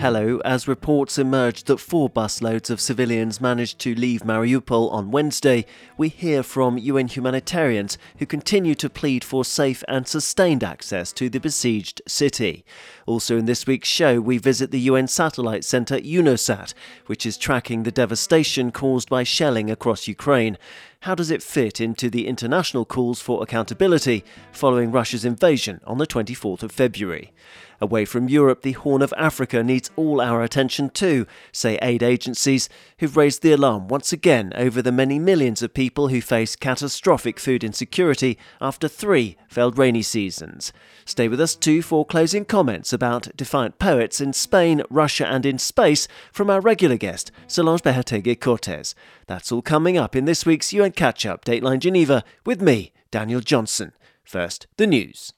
Hello, as reports emerged that four busloads of civilians managed to leave Mariupol on Wednesday, we hear from UN humanitarians who continue to plead for safe and sustained access to the besieged city. Also, in this week's show, we visit the UN satellite centre UNOSAT, which is tracking the devastation caused by shelling across Ukraine. How does it fit into the international calls for accountability following Russia's invasion on the 24th of February? Away from Europe, the Horn of Africa needs all our attention too, say aid agencies, who've raised the alarm once again over the many millions of people who face catastrophic food insecurity after three failed rainy seasons. Stay with us too for closing comments about defiant poets in Spain, Russia, and in space from our regular guest, Solange Behoteguy Cortez. That's all coming up in this week's UN Catch Up Dateline Geneva with me, Daniel Johnson. First, the news.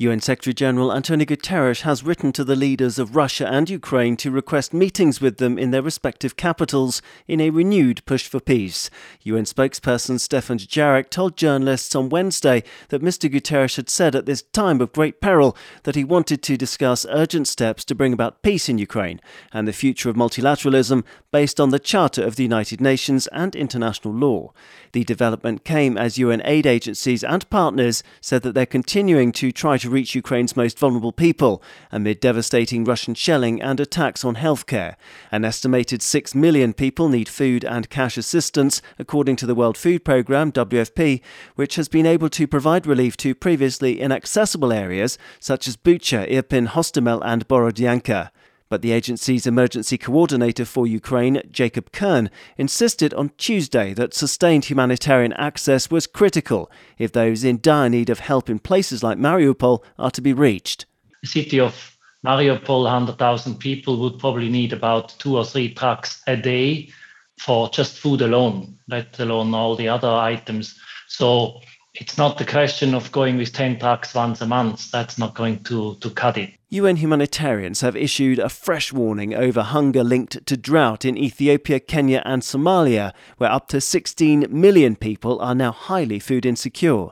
UN Secretary General Antonio Guterres has written to the leaders of Russia and Ukraine to request meetings with them in their respective capitals in a renewed push for peace. UN spokesperson Stefan Dujarric told journalists on Wednesday that Mr. Guterres had said at this time of great peril that he wanted to discuss urgent steps to bring about peace in Ukraine and the future of multilateralism based on the Charter of the United Nations and international law. The development came as UN aid agencies and partners said that they're continuing to try to to reach Ukraine's most vulnerable people amid devastating Russian shelling and attacks on healthcare. An estimated 6 million people need food and cash assistance, according to the World Food Programme, WFP, which has been able to provide relief to previously inaccessible areas such as Bucha, Irpin, Hostomel, and Borodyanka. But the agency's emergency coordinator for Ukraine, Jacob Kern, insisted on Tuesday that sustained humanitarian access was critical if those in dire need of help in places like Mariupol are to be reached. The city of Mariupol, 100,000 people, would probably need about two or three trucks a day for just food alone, let alone all the other items. So it's not the question of going with 10 trucks once a month. That's not going to, to cut it. UN humanitarians have issued a fresh warning over hunger linked to drought in Ethiopia, Kenya, and Somalia, where up to 16 million people are now highly food insecure.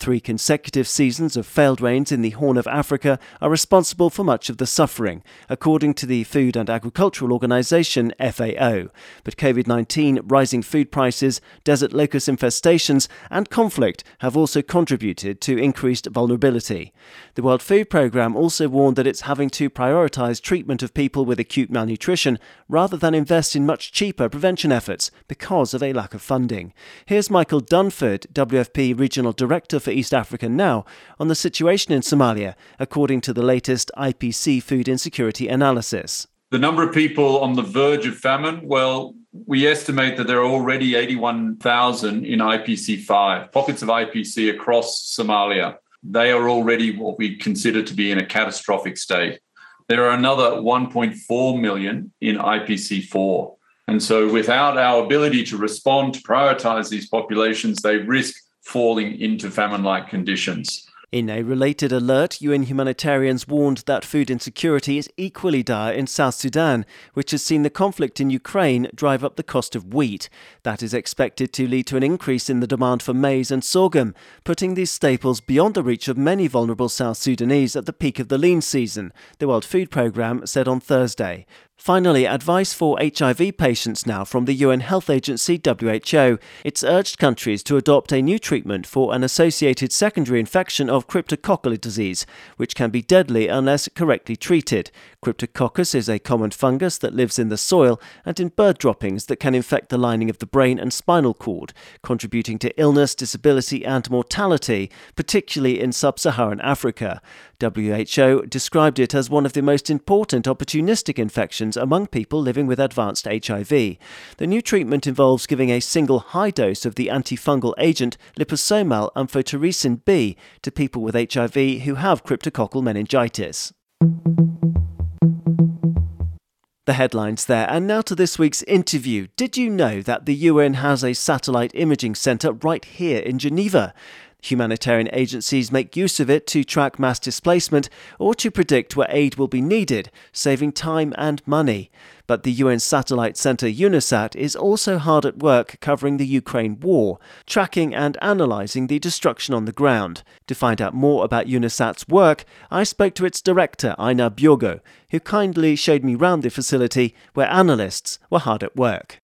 Three consecutive seasons of failed rains in the Horn of Africa are responsible for much of the suffering, according to the Food and Agricultural Organization FAO. But COVID 19, rising food prices, desert locust infestations, and conflict have also contributed to increased vulnerability. The World Food Programme also warned that it's having to prioritize treatment of people with acute malnutrition rather than invest in much cheaper prevention efforts because of a lack of funding. Here's Michael Dunford, WFP Regional Director for East Africa Now, on the situation in Somalia, according to the latest IPC food insecurity analysis. The number of people on the verge of famine, well, we estimate that there are already 81,000 in IPC 5, pockets of IPC across Somalia they are already what we consider to be in a catastrophic state. There are another 1.4 million in IPC4. And so, without our ability to respond, to prioritize these populations, they risk falling into famine like conditions. In a related alert, UN humanitarians warned that food insecurity is equally dire in South Sudan, which has seen the conflict in Ukraine drive up the cost of wheat. That is expected to lead to an increase in the demand for maize and sorghum, putting these staples beyond the reach of many vulnerable South Sudanese at the peak of the lean season, the World Food Programme said on Thursday. Finally, advice for HIV patients now from the UN Health Agency WHO. It's urged countries to adopt a new treatment for an associated secondary infection of cryptococcal disease, which can be deadly unless correctly treated. Cryptococcus is a common fungus that lives in the soil and in bird droppings that can infect the lining of the brain and spinal cord, contributing to illness, disability, and mortality, particularly in sub Saharan Africa. WHO described it as one of the most important opportunistic infections among people living with advanced HIV. The new treatment involves giving a single high dose of the antifungal agent liposomal amphotericin B to people with HIV who have cryptococcal meningitis. The headlines there. And now to this week's interview. Did you know that the UN has a satellite imaging centre right here in Geneva? Humanitarian agencies make use of it to track mass displacement or to predict where aid will be needed, saving time and money. But the UN satellite centre UNOSAT is also hard at work covering the Ukraine war, tracking and analysing the destruction on the ground. To find out more about UNOSAT's work, I spoke to its director, Einar Bjorgo, who kindly showed me round the facility where analysts were hard at work.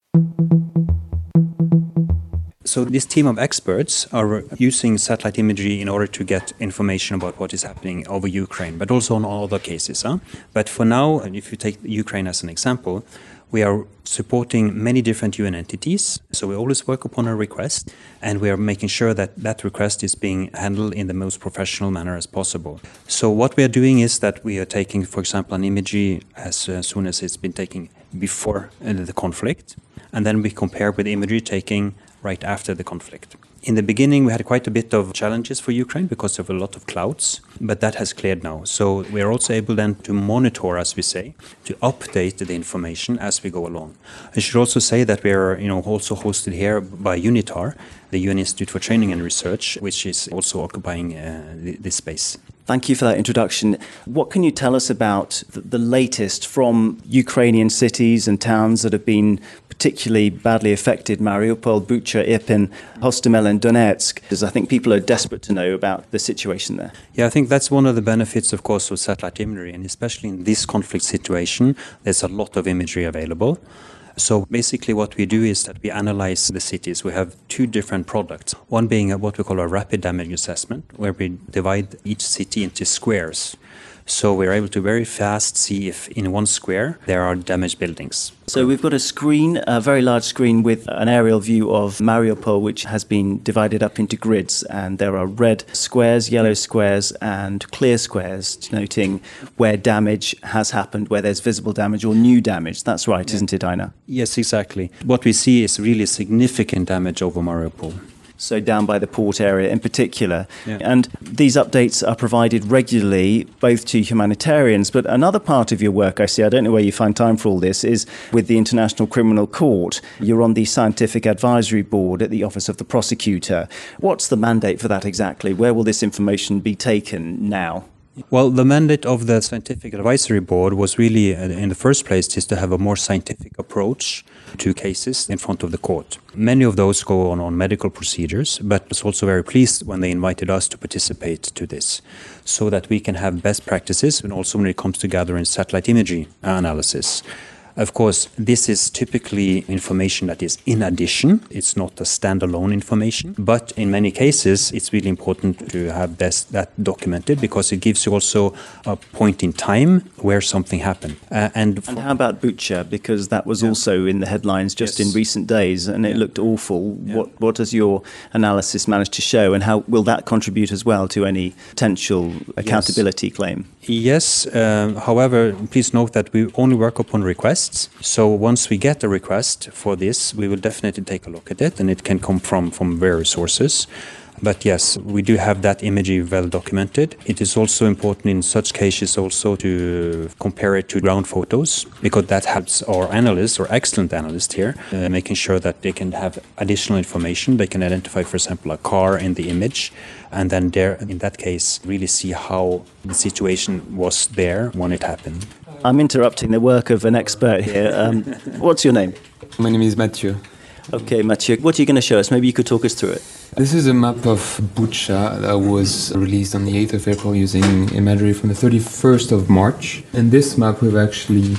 So this team of experts are using satellite imagery in order to get information about what is happening over Ukraine, but also on all other cases. Huh? But for now, if you take Ukraine as an example, we are supporting many different UN entities. So we always work upon a request, and we are making sure that that request is being handled in the most professional manner as possible. So what we are doing is that we are taking, for example, an imagery as uh, soon as it's been taken before uh, the conflict, and then we compare with imagery taking right after the conflict. In the beginning, we had quite a bit of challenges for Ukraine because of a lot of clouds, but that has cleared now. So we are also able then to monitor, as we say, to update the information as we go along. I should also say that we are, you know, also hosted here by UNITAR, the UN Institute for Training and Research, which is also occupying uh, this space. Thank you for that introduction. What can you tell us about the latest from Ukrainian cities and towns that have been particularly badly affected Mariupol, Bucha, Irpin, Hostomel, and Donetsk? Because I think people are desperate to know about the situation there. Yeah, I think that's one of the benefits, of course, of satellite imagery, and especially in this conflict situation, there's a lot of imagery available. So basically, what we do is that we analyze the cities. We have two different products. One being what we call a rapid damage assessment, where we divide each city into squares. So we're able to very fast see if in one square there are damaged buildings. So we've got a screen, a very large screen with an aerial view of Mariupol, which has been divided up into grids, and there are red squares, yellow squares, and clear squares, denoting where damage has happened, where there's visible damage or new damage. That's right, yeah. isn't it, Einar? Yes, exactly. What we see is really significant damage over Mariupol so down by the port area in particular. Yeah. And these updates are provided regularly, both to humanitarians, but another part of your work, I see, I don't know where you find time for all this, is with the International Criminal Court. You're on the Scientific Advisory Board at the Office of the Prosecutor. What's the mandate for that exactly? Where will this information be taken now? Well, the mandate of the Scientific Advisory Board was really, uh, in the first place, is to have a more scientific approach to cases in front of the court. Many of those go on on medical procedures, but I was also very pleased when they invited us to participate to this, so that we can have best practices and also when it comes to gathering satellite imagery analysis. Of course, this is typically information that is in addition. It's not a standalone information. But in many cases, it's really important to have this, that documented because it gives you also a point in time where something happened. Uh, and, and how about Bucha? Because that was yeah. also in the headlines just yes. in recent days and it yeah. looked awful. Yeah. What, what does your analysis manage to show and how will that contribute as well to any potential accountability yes. claim? Yes. Uh, however, please note that we only work upon requests requests. So once we get a request for this, we will definitely take a look at it, and it can come from from various sources. But yes, we do have that imagery well documented. It is also important in such cases also to compare it to ground photos because that helps our analysts or excellent analysts here, uh, making sure that they can have additional information. They can identify, for example, a car in the image, and then there, in that case, really see how the situation was there when it happened. I'm interrupting the work of an expert here. Um, what's your name? My name is Mathieu. Okay, Mathieu, what are you going to show us? Maybe you could talk us through it. This is a map of Bucha that was released on the 8th of April using imagery from the 31st of March. In this map, we've actually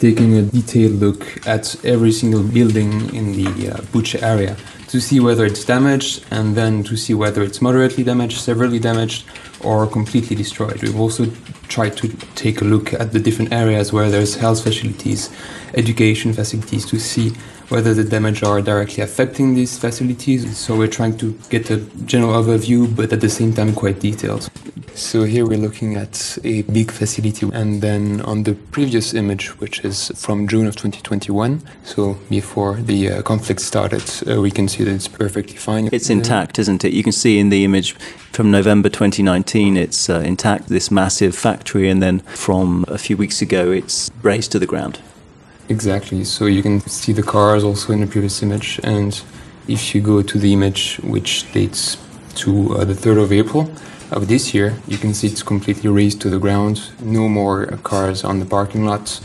taken a detailed look at every single building in the uh, Bucha area to see whether it's damaged and then to see whether it's moderately damaged, severely damaged, or completely destroyed. We've also tried to take a look at the different areas where there's health facilities, education facilities to see whether the damage are directly affecting these facilities. So we're trying to get a general overview, but at the same time quite detailed. So here we're looking at a big facility, and then on the previous image, which is from June of 2021, so before the uh, conflict started, uh, we can see that it's perfectly fine. It's intact, isn't it? You can see in the image from November 2019, it's uh, intact, this massive factory, and then from a few weeks ago, it's razed to the ground. Exactly. So you can see the cars also in the previous image, and if you go to the image which dates to uh, the 3rd of April of this year, you can see it's completely razed to the ground. No more cars on the parking lots.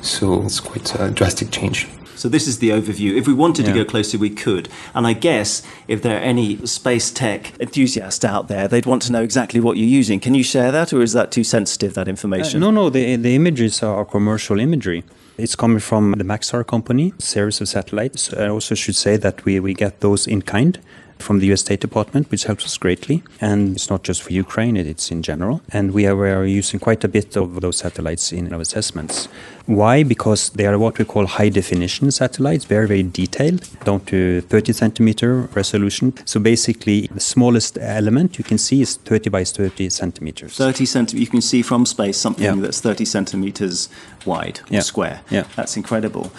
So it's quite a drastic change. So this is the overview. If we wanted yeah. to go closer, we could. And I guess if there are any space tech enthusiasts out there, they'd want to know exactly what you're using. Can you share that, or is that too sensitive? That information? Uh, no, no. The the images are commercial imagery. It's coming from the Maxar company, series of satellites. I also should say that we, we get those in kind from the US State Department, which helps us greatly. And it's not just for Ukraine, it's in general. And we are, we are using quite a bit of those satellites in our assessments. Why? Because they are what we call high definition satellites, very, very detailed, down to 30 centimeter resolution. So basically, the smallest element you can see is 30 by 30 centimeters. 30 centimeters, you can see from space something yeah. that's 30 centimeters wide yeah. square. Yeah. That's incredible.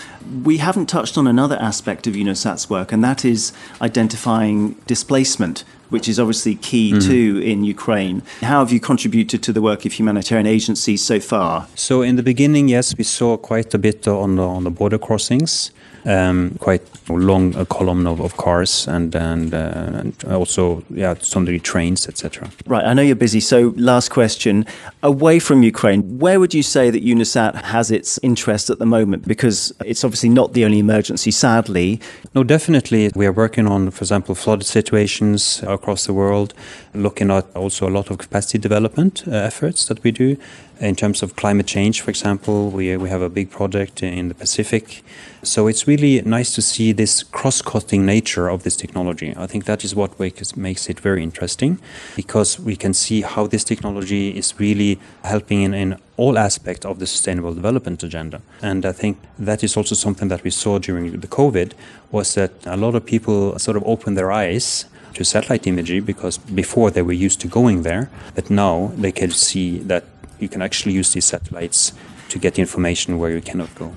We haven't touched on another aspect of UNOSAT's work, and that is identifying displacement which is obviously key mm-hmm. too in Ukraine. How have you contributed to the work of humanitarian agencies so far? So, in the beginning, yes, we saw quite a bit on the, on the border crossings um, quite long a column of, of cars and and, uh, and also yeah degree trains etc. Right, I know you're busy. So last question: away from Ukraine, where would you say that UNOSAT has its interest at the moment? Because it's obviously not the only emergency, sadly. No, definitely we are working on, for example, flood situations across the world, looking at also a lot of capacity development uh, efforts that we do in terms of climate change, for example, we, we have a big project in the Pacific. So it's really nice to see this cross cutting nature of this technology. I think that is what makes it very interesting because we can see how this technology is really helping in, in all aspects of the sustainable development agenda. And I think that is also something that we saw during the COVID was that a lot of people sort of opened their eyes to satellite imagery because before they were used to going there, but now they can see that you can actually use these satellites to get information where you cannot go.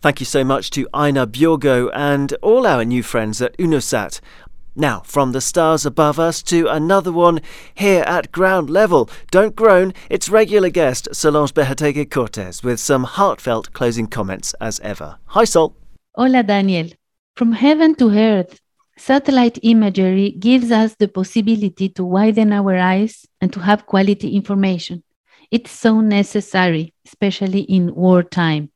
Thank you so much to Einar Bjorgo and all our new friends at UNOSAT. Now, from the stars above us to another one here at ground level. Don't groan, it's regular guest Solange Behoteguy Cortez with some heartfelt closing comments as ever. Hi, Sol. Hola, Daniel. From heaven to earth, Satellite imagery gives us the possibility to widen our eyes and to have quality information. It's so necessary, especially in wartime.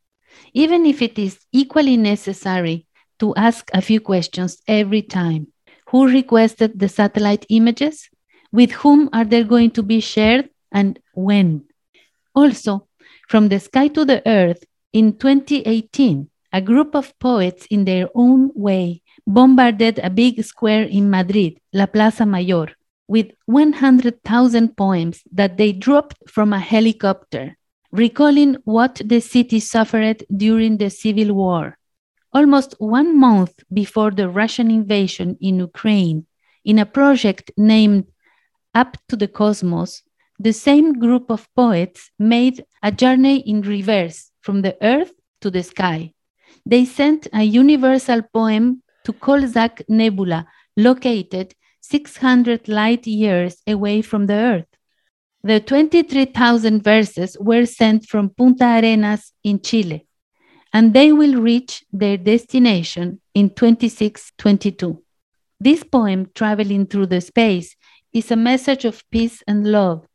Even if it is equally necessary to ask a few questions every time. Who requested the satellite images? With whom are they going to be shared and when? Also, from the sky to the earth, in 2018, a group of poets in their own way bombarded a big square in Madrid, La Plaza Mayor, with 100,000 poems that they dropped from a helicopter, recalling what the city suffered during the Civil War. Almost one month before the Russian invasion in Ukraine, in a project named Up to the Cosmos, the same group of poets made a journey in reverse from the earth to the sky. They sent a universal poem to Coalsack Nebula, located 600 light years away from the Earth. The 23,000 verses were sent from Punta Arenas in Chile, and they will reach their destination in 2622. This poem, traveling through the space, is a message of peace and love,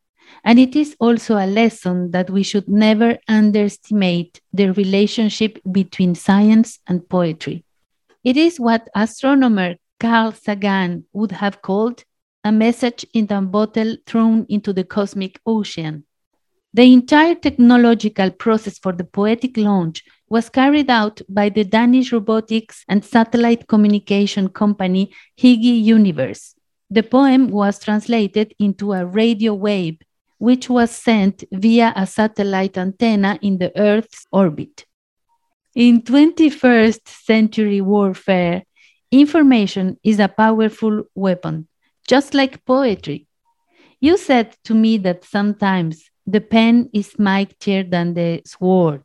and it is also a lesson that we should never underestimate the relationship between science and poetry. It is what astronomer Carl Sagan would have called a message in a bottle thrown into the cosmic ocean. The entire technological process for the poetic launch was carried out by the Danish robotics and satellite communication company Higi Universe. The poem was translated into a radio wave, which was sent via a satellite antenna in the Earth's orbit. In 21st century warfare, information is a powerful weapon, just like poetry. You said to me that sometimes the pen is mightier than the sword.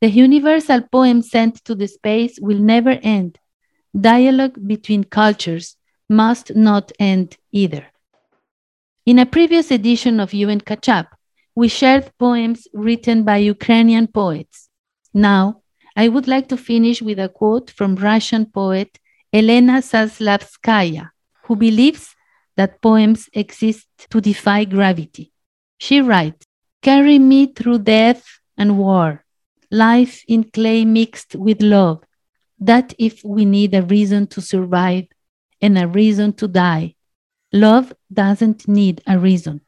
The universal poem sent to the space will never end. Dialogue between cultures must not end either. In a previous edition of UN Catch Up, we shared poems written by Ukrainian poets. Now, I would like to finish with a quote from Russian poet Elena Zaslavskaya, who believes that poems exist to defy gravity. She writes, Carry me through death and war, life in clay mixed with love, that if we need a reason to survive and a reason to die, love doesn't need a reason.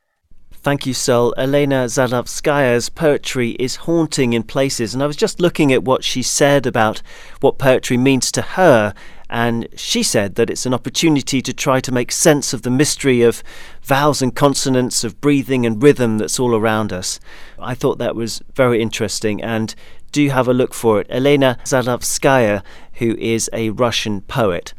Thank you, Sol. Elena Zaslavskaya's poetry is haunting in places, and I was just looking at what she said about what poetry means to her, and she said that it's an opportunity to try to make sense of the mystery of vowels and consonants, of breathing and rhythm that's all around us. I thought that was very interesting, and do have a look for it. Elena Zaslavskaya, who is a Russian poet.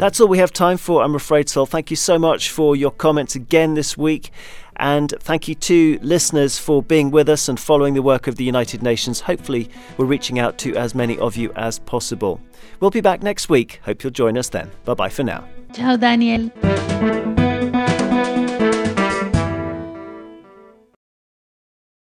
That's all we have time for, I'm afraid, Sol. Thank you so much for your comments again this week. And thank you to listeners for being with us and following the work of the United Nations. Hopefully, we're reaching out to as many of you as possible. We'll be back next week. Hope you'll join us then. Bye bye for now. Ciao, Daniel.